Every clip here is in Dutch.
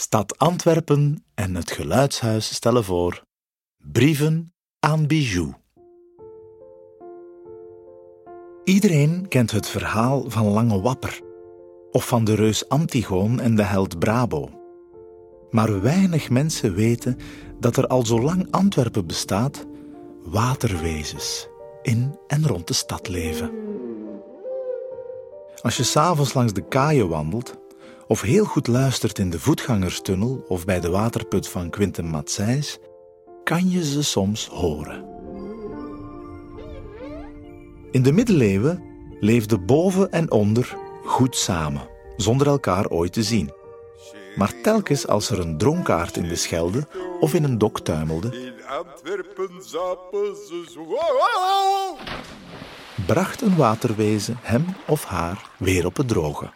Stad Antwerpen en het Geluidshuis stellen voor Brieven aan Bijou. Iedereen kent het verhaal van Lange Wapper of van de reus Antigoon en de held Brabo. Maar weinig mensen weten dat er al zolang Antwerpen bestaat, waterwezens in en rond de stad leven. Als je s'avonds langs de kaaien wandelt, of heel goed luistert in de voetgangerstunnel of bij de waterput van Quinten Matsijs, kan je ze soms horen. In de middeleeuwen leefden boven en onder goed samen, zonder elkaar ooit te zien. Maar telkens als er een dronkaard in de Schelde of in een dok tuimelde, bracht een waterwezen hem of haar weer op het droge.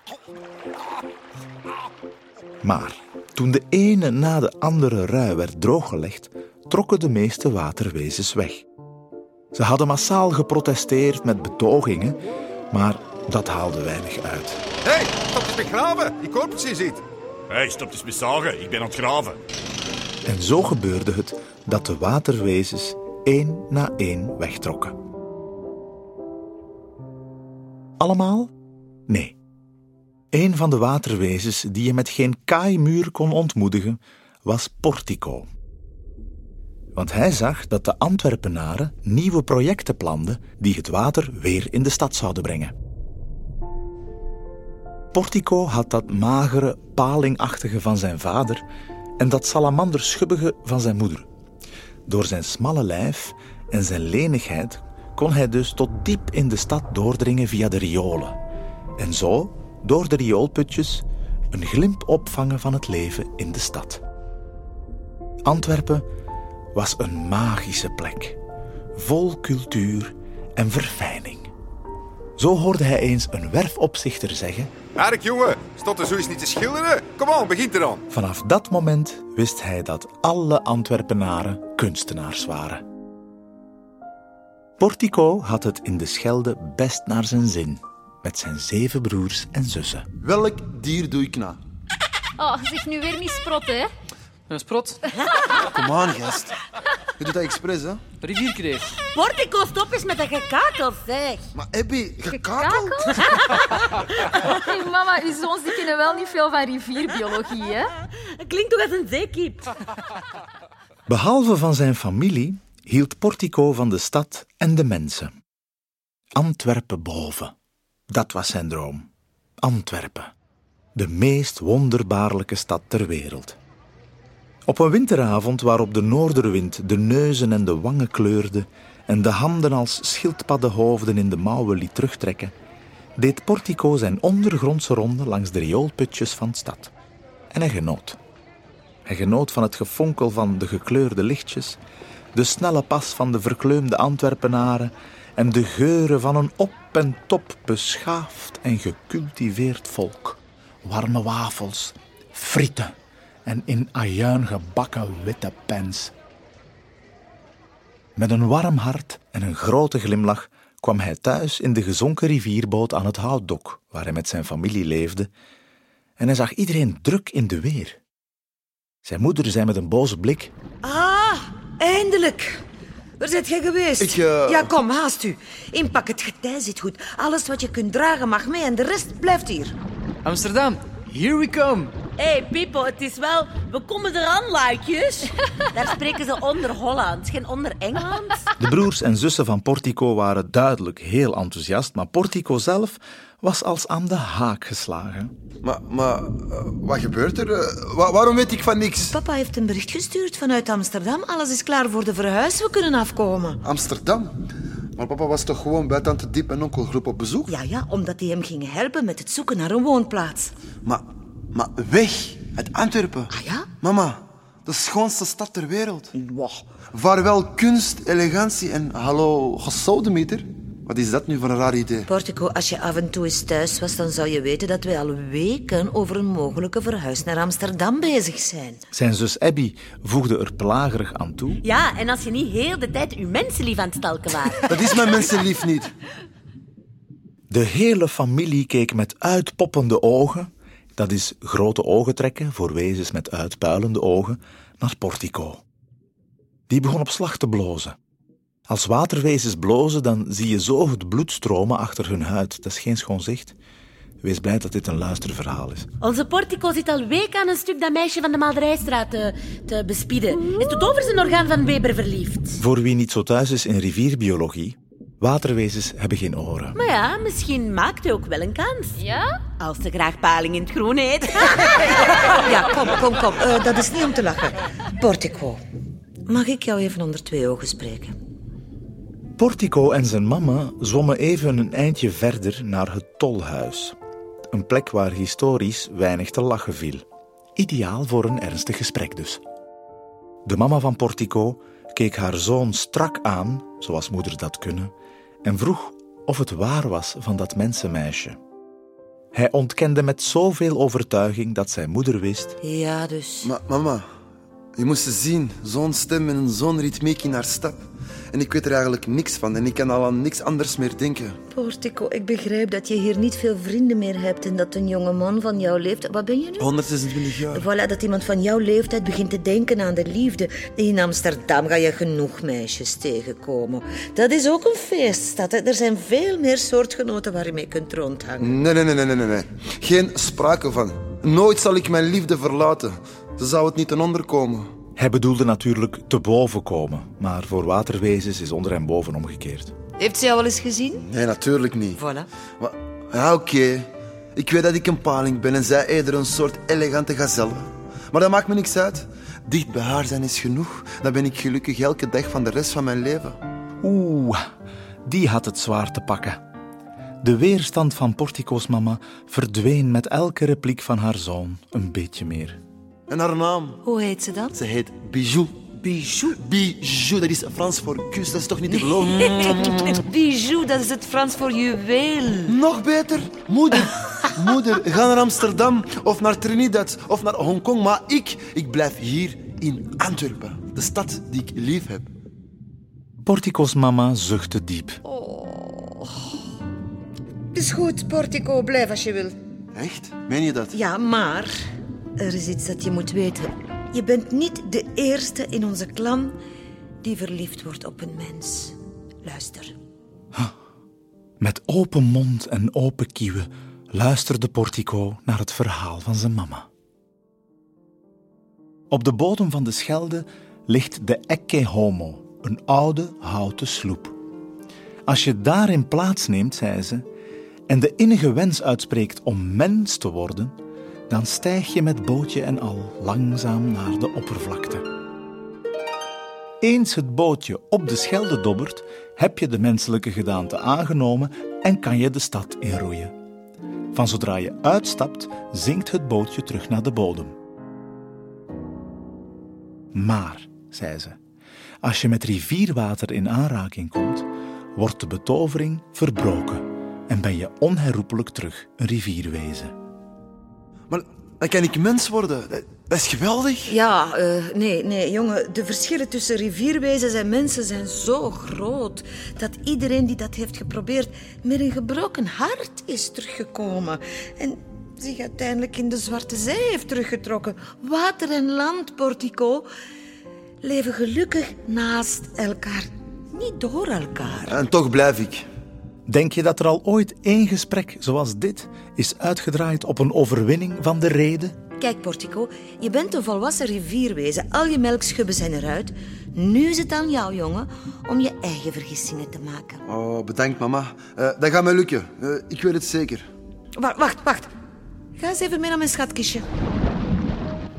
Maar toen de ene na de andere rui werd drooggelegd, trokken de meeste waterwezens weg. Ze hadden massaal geprotesteerd met betogingen, maar dat haalde weinig uit. Hé, hey, stop eens met graven. Ik hoor precies iets. Hé, hey, stop eens met zagen. Ik ben aan het graven. En zo gebeurde het dat de waterwezens één na één wegtrokken. Allemaal? Nee. Een van de waterwezens die je met geen kaaimuur kon ontmoedigen, was Portico. Want hij zag dat de Antwerpenaren nieuwe projecten planden die het water weer in de stad zouden brengen. Portico had dat magere, palingachtige van zijn vader en dat salamanderschubbige van zijn moeder. Door zijn smalle lijf en zijn lenigheid kon hij dus tot diep in de stad doordringen via de riolen. En zo, door de rioolputjes, een glimp opvangen van het leven in de stad. Antwerpen was een magische plek, vol cultuur en verfijning. Zo hoorde hij eens een werfopzichter zeggen Hark, jongen. Stond er zoiets niet te schilderen? Kom aan, begint eraan. Vanaf dat moment wist hij dat alle Antwerpenaren kunstenaars waren. Portico had het in de Schelde best naar zijn zin, met zijn zeven broers en zussen. Welk dier doe ik na? Oh, zeg nu weer niet sprot, hè? Een sprot. Kom aan, gast. Je doet dat expres, hè? Rivierkreeft. Portico, stop eens met dat gekakel, zeg. Maar Abby, gekakel? Hey, mama, uw zoons die kennen wel niet veel van rivierbiologie, hè? Klinkt toch als een zeekip? Behalve van zijn familie hield Portico van de stad en de mensen. Antwerpen boven. Dat was zijn droom. Antwerpen. De meest wonderbaarlijke stad ter wereld. Op een winteravond waarop de noorderwind de neuzen en de wangen kleurde en de handen als schildpaddenhoofden in de mouwen liet terugtrekken, deed Portico zijn ondergrondse ronde langs de rioolputjes van de stad. En hij genoot. Hij genoot van het gefonkel van de gekleurde lichtjes, de snelle pas van de verkleumde Antwerpenaren en de geuren van een op en top beschaafd en gecultiveerd volk. Warme wafels, frieten en in ajuin gebakken witte pens. Met een warm hart en een grote glimlach kwam hij thuis in de gezonken rivierboot aan het houtdok, waar hij met zijn familie leefde, en hij zag iedereen druk in de weer. Zijn moeder zei met een boze blik: Ah, eindelijk. Waar zit jij geweest? Ik, eh, Ja, kom, haast u. Inpak, het getij zit goed. Alles wat je kunt dragen mag mee en de rest blijft hier. Amsterdam, here we come. Hé, hey, Pippo, het is wel... We komen eraan, likejes. Daar spreken ze onder Hollands, geen onder Engels. De broers en zussen van Portico waren duidelijk heel enthousiast, maar Portico zelf was als aan de haak geslagen. Maar, maar eh, wat gebeurt er? Eh, wa- waarom weet ik van niks? Papa heeft een bericht gestuurd vanuit Amsterdam. Alles is klaar voor de verhuis. We kunnen afkomen. Amsterdam? Maar papa was toch gewoon bij tante Diep en onkel Groep op bezoek? Ja, ja, omdat hij hem ging helpen met het zoeken naar een woonplaats. Maar, maar weg uit Antwerpen. Ah ja? Mama, de schoonste stad ter wereld. Wow. Vaarwel kunst, elegantie en hallo gesodemieter. Wat is dat nu voor een raar idee? Portico, als je af en toe eens thuis was, dan zou je weten dat wij al weken over een mogelijke verhuis naar Amsterdam bezig zijn. Zijn zus Abby voegde er plagerig aan toe. Ja, en als je niet heel de tijd uw mensenlief aan het stalken waart. Dat is mijn mensenlief niet. De hele familie keek met uitpoppende ogen. Dat is grote ogen trekken voor wezens met uitpuilende ogen, naar Portico. Die begon op slag te blozen. Als waterwezens blozen, dan zie je zo het bloed stromen achter hun huid. Dat is geen schoon zicht. Wees blij dat dit een luisterverhaal is. Onze portico zit al weken aan een stuk dat meisje van de Maalerijstraat te, te bespieden. Is tot over zijn orgaan van Weber verliefd. Voor wie niet zo thuis is in rivierbiologie, waterwezens hebben geen oren. Maar ja, misschien maakt hij ook wel een kans. Ja? Als ze graag paling in het groen eet. Ja, kom, kom, kom. Eh, dat is niet om te lachen. Portico, mag ik jou even onder twee ogen spreken? Portico en zijn mama zwommen even een eindje verder naar het tolhuis. Een plek waar historisch weinig te lachen viel. Ideaal voor een ernstig gesprek dus. De mama van Portico keek haar zoon strak aan, zoals moeders dat kunnen, en vroeg of het waar was van dat mensenmeisje. Hij ontkende met zoveel overtuiging dat zijn moeder wist Ja, dus. Maar mama, je moest ze zien. Zo'n stem en zo'n ritmiek in haar stap. En ik weet er eigenlijk niks van en ik kan al aan niks anders meer denken. Portico, ik begrijp dat je hier niet veel vrienden meer hebt en dat een jonge man van jouw leeftijd... Wat ben je nu? 126 jaar. Voilà, dat iemand van jouw leeftijd begint te denken aan de liefde. In Amsterdam ga je genoeg meisjes tegenkomen. Dat is ook een feeststad. hè. Er zijn veel meer soortgenoten waar je mee kunt rondhangen. Nee, nee, nee, nee, nee, nee. Geen sprake van. Nooit zal ik mijn liefde verlaten. Ze zou het niet ten onder komen. Hij bedoelde natuurlijk te boven komen, maar voor waterwezens is onder en boven omgekeerd. Heeft ze jou wel eens gezien? Nee, natuurlijk niet. Voilà. Maar, ja, oké. Ik weet dat ik een paling ben en zij eerder een soort elegante gazelle. Maar dat maakt me niks uit. Dicht bij haar zijn is genoeg. Dan ben ik gelukkig elke dag van de rest van mijn leven. Oeh, die had het zwaar te pakken. De weerstand van Portico's mama verdween met elke repliek van haar zoon een beetje meer. En haar naam? Hoe heet ze dan? Ze heet Bijou. Bijou. Bijou, dat is Frans voor kus. Dat is toch niet te geloven? Bijou, dat is het Frans voor juweel. Nog beter, moeder. Moeder, ga naar Amsterdam of naar Trinidad of naar Hongkong. Maar ik, ik blijf hier in Antwerpen. De stad die ik lief heb. Portico's mama zuchtte diep. Is goed, Portico, blijf als je wil. Echt? Meen je dat? Ja, maar er is iets dat je moet weten. Je bent niet de eerste in onze clan die verliefd wordt op een mens. Luister. Met open mond en open kieuwen luisterde Portico naar het verhaal van zijn mama. Op de bodem van de Schelde ligt de Ecce Homo, een oude houten sloep. Als je daarin plaatsneemt, zei ze, en de innige wens uitspreekt om mens te worden, dan stijg je met bootje en al langzaam naar de oppervlakte. Eens het bootje op de Schelde dobbert, heb je de menselijke gedaante aangenomen en kan je de stad inroeien. Van zodra je uitstapt, zinkt het bootje terug naar de bodem. Maar, zei ze, als je met rivierwater in aanraking komt, wordt de betovering verbroken en ben je onherroepelijk terug een rivierwezen. Maar dan kan ik mens worden. Dat, is geweldig. Ja, eh, nee, nee, jongen. De verschillen tussen rivierwezens en mensen zijn zo groot dat iedereen die dat heeft geprobeerd met een gebroken hart is teruggekomen. En zich uiteindelijk in de Zwarte Zee heeft teruggetrokken. Water en land, Portico, leven gelukkig naast elkaar, niet door elkaar. En toch blijf ik. Denk je dat er al ooit één gesprek zoals dit is uitgedraaid op een overwinning van de reden? Kijk, Portico, je bent een volwassen rivierwezen. Al je melkschubben zijn eruit. Nu is het aan jou, jongen, om je eigen vergissingen te maken. Oh, bedankt mama. Eh, dat gaat mij lukken. Eh, ik weet het zeker. Wacht, wacht, wacht. Ga eens even mee naar mijn schatkistje.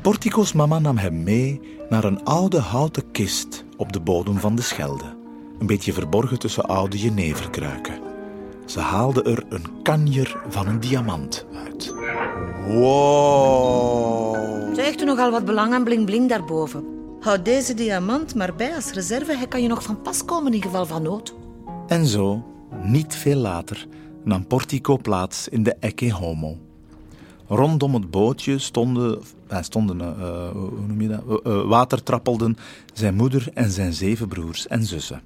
Portico's mama nam hem mee naar een oude houten kist op de bodem van de Schelde. Een beetje verborgen tussen oude jeneverkruiken. Ze haalde er een kanjer van een diamant uit. Wow. Ze er nogal wat belang aan bling-bling daarboven. Houd deze diamant maar bij als reserve. Hij kan je nog van pas komen in geval van nood. En zo, niet veel later, nam Portico plaats in de Ecce Homo. Rondom het bootje stonden, eh, stonden eh, hoe noem je dat? Eh, watertrappelden zijn moeder en zijn zeven broers en zussen.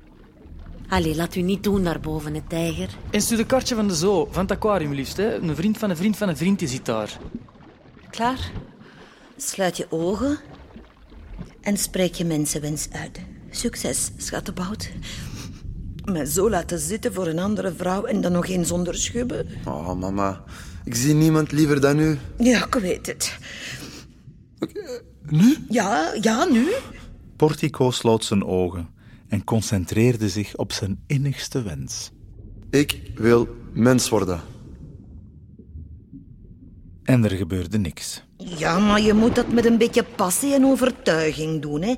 Allee, laat u niet doen naar boven, het tijger. En stuur de kaartje van de zoo, van het aquarium liefst. Hè. Een vriend van een vriend van een vriend die zit daar. Klaar? Sluit je ogen en spreek je mensenwens uit. Succes, schattenbout. Me zo laten zitten voor een andere vrouw en dan nog eens zonder schubben. Oh, mama. Ik zie niemand liever dan u. Ja, ik weet het. Nu? Ja, ja, nu? Portico sloot zijn ogen en concentreerde zich op zijn innigste wens. Ik wil mens worden. En er gebeurde niks. Ja, maar je moet dat met een beetje passie en overtuiging doen, hè.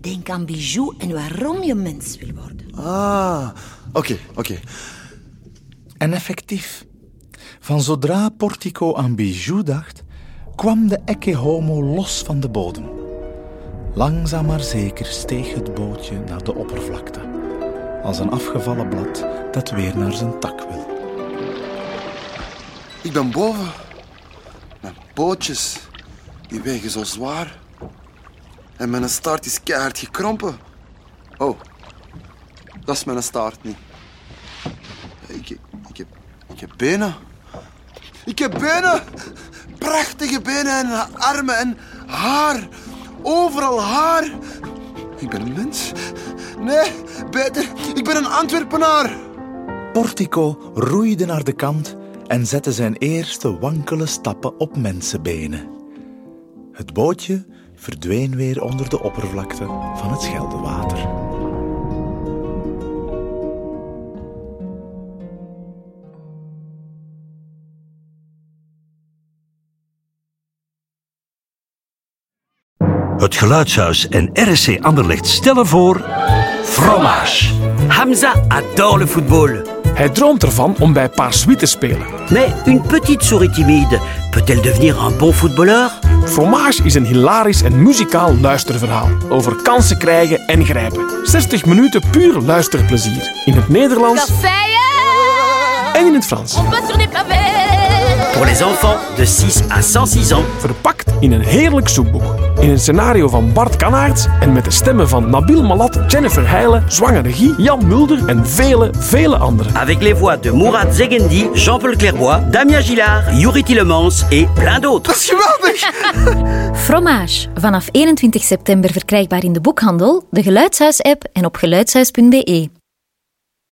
Denk aan Bijou en waarom je mens wil worden. Ah, oké, oké. En effectief, van zodra Portico aan Bijou dacht, kwam de Ecce Homo los van de bodem. Langzaam maar zeker steeg het bootje naar de oppervlakte, als een afgevallen blad dat weer naar zijn tak wil. Ik ben boven. Mijn pootjes, die wegen zo zwaar. En mijn staart is keihard gekrompen. Oh, dat is mijn staart niet. Ik, ik, heb, ik heb benen. Ik heb benen! Prachtige benen en armen en haar. Overal haar. Ik ben een mens. Nee, beter, ik ben een Antwerpenaar. Portico roeide naar de kant en zette zijn eerste wankele stappen op mensenbenen. Het bootje verdween weer onder de oppervlakte van het Scheldewater. Het Geluidshuis en RSC Anderlecht stellen voor... Fromage. Hamza adore le football. Hij droomt ervan om bij Paarswie te spelen. Mais une petite souris timide peut-elle devenir un bon footballeur Fromage is een hilarisch en muzikaal luisterverhaal over kansen krijgen en grijpen. 60 minuten puur luisterplezier. In het Nederlands en in het Frans. Pour les enfants de 6 à 106 ans. Verpakt in een heerlijk zoekboek. In een scenario van Bart Kanaerts en met de stemmen van Nabil Malat, Jennifer Heijlen, Zwanger Guy, Jan Mulder en vele, vele anderen. Avec les voix de Mourad Zegendi, Jean-Paul Clairbois, Damien Gillard, Yuri Tillemans et plein d'autres. Dat is geweldig! Fromage. Vanaf 21 september verkrijgbaar in de boekhandel, de Geluidshuis-app en op geluidshuis.be.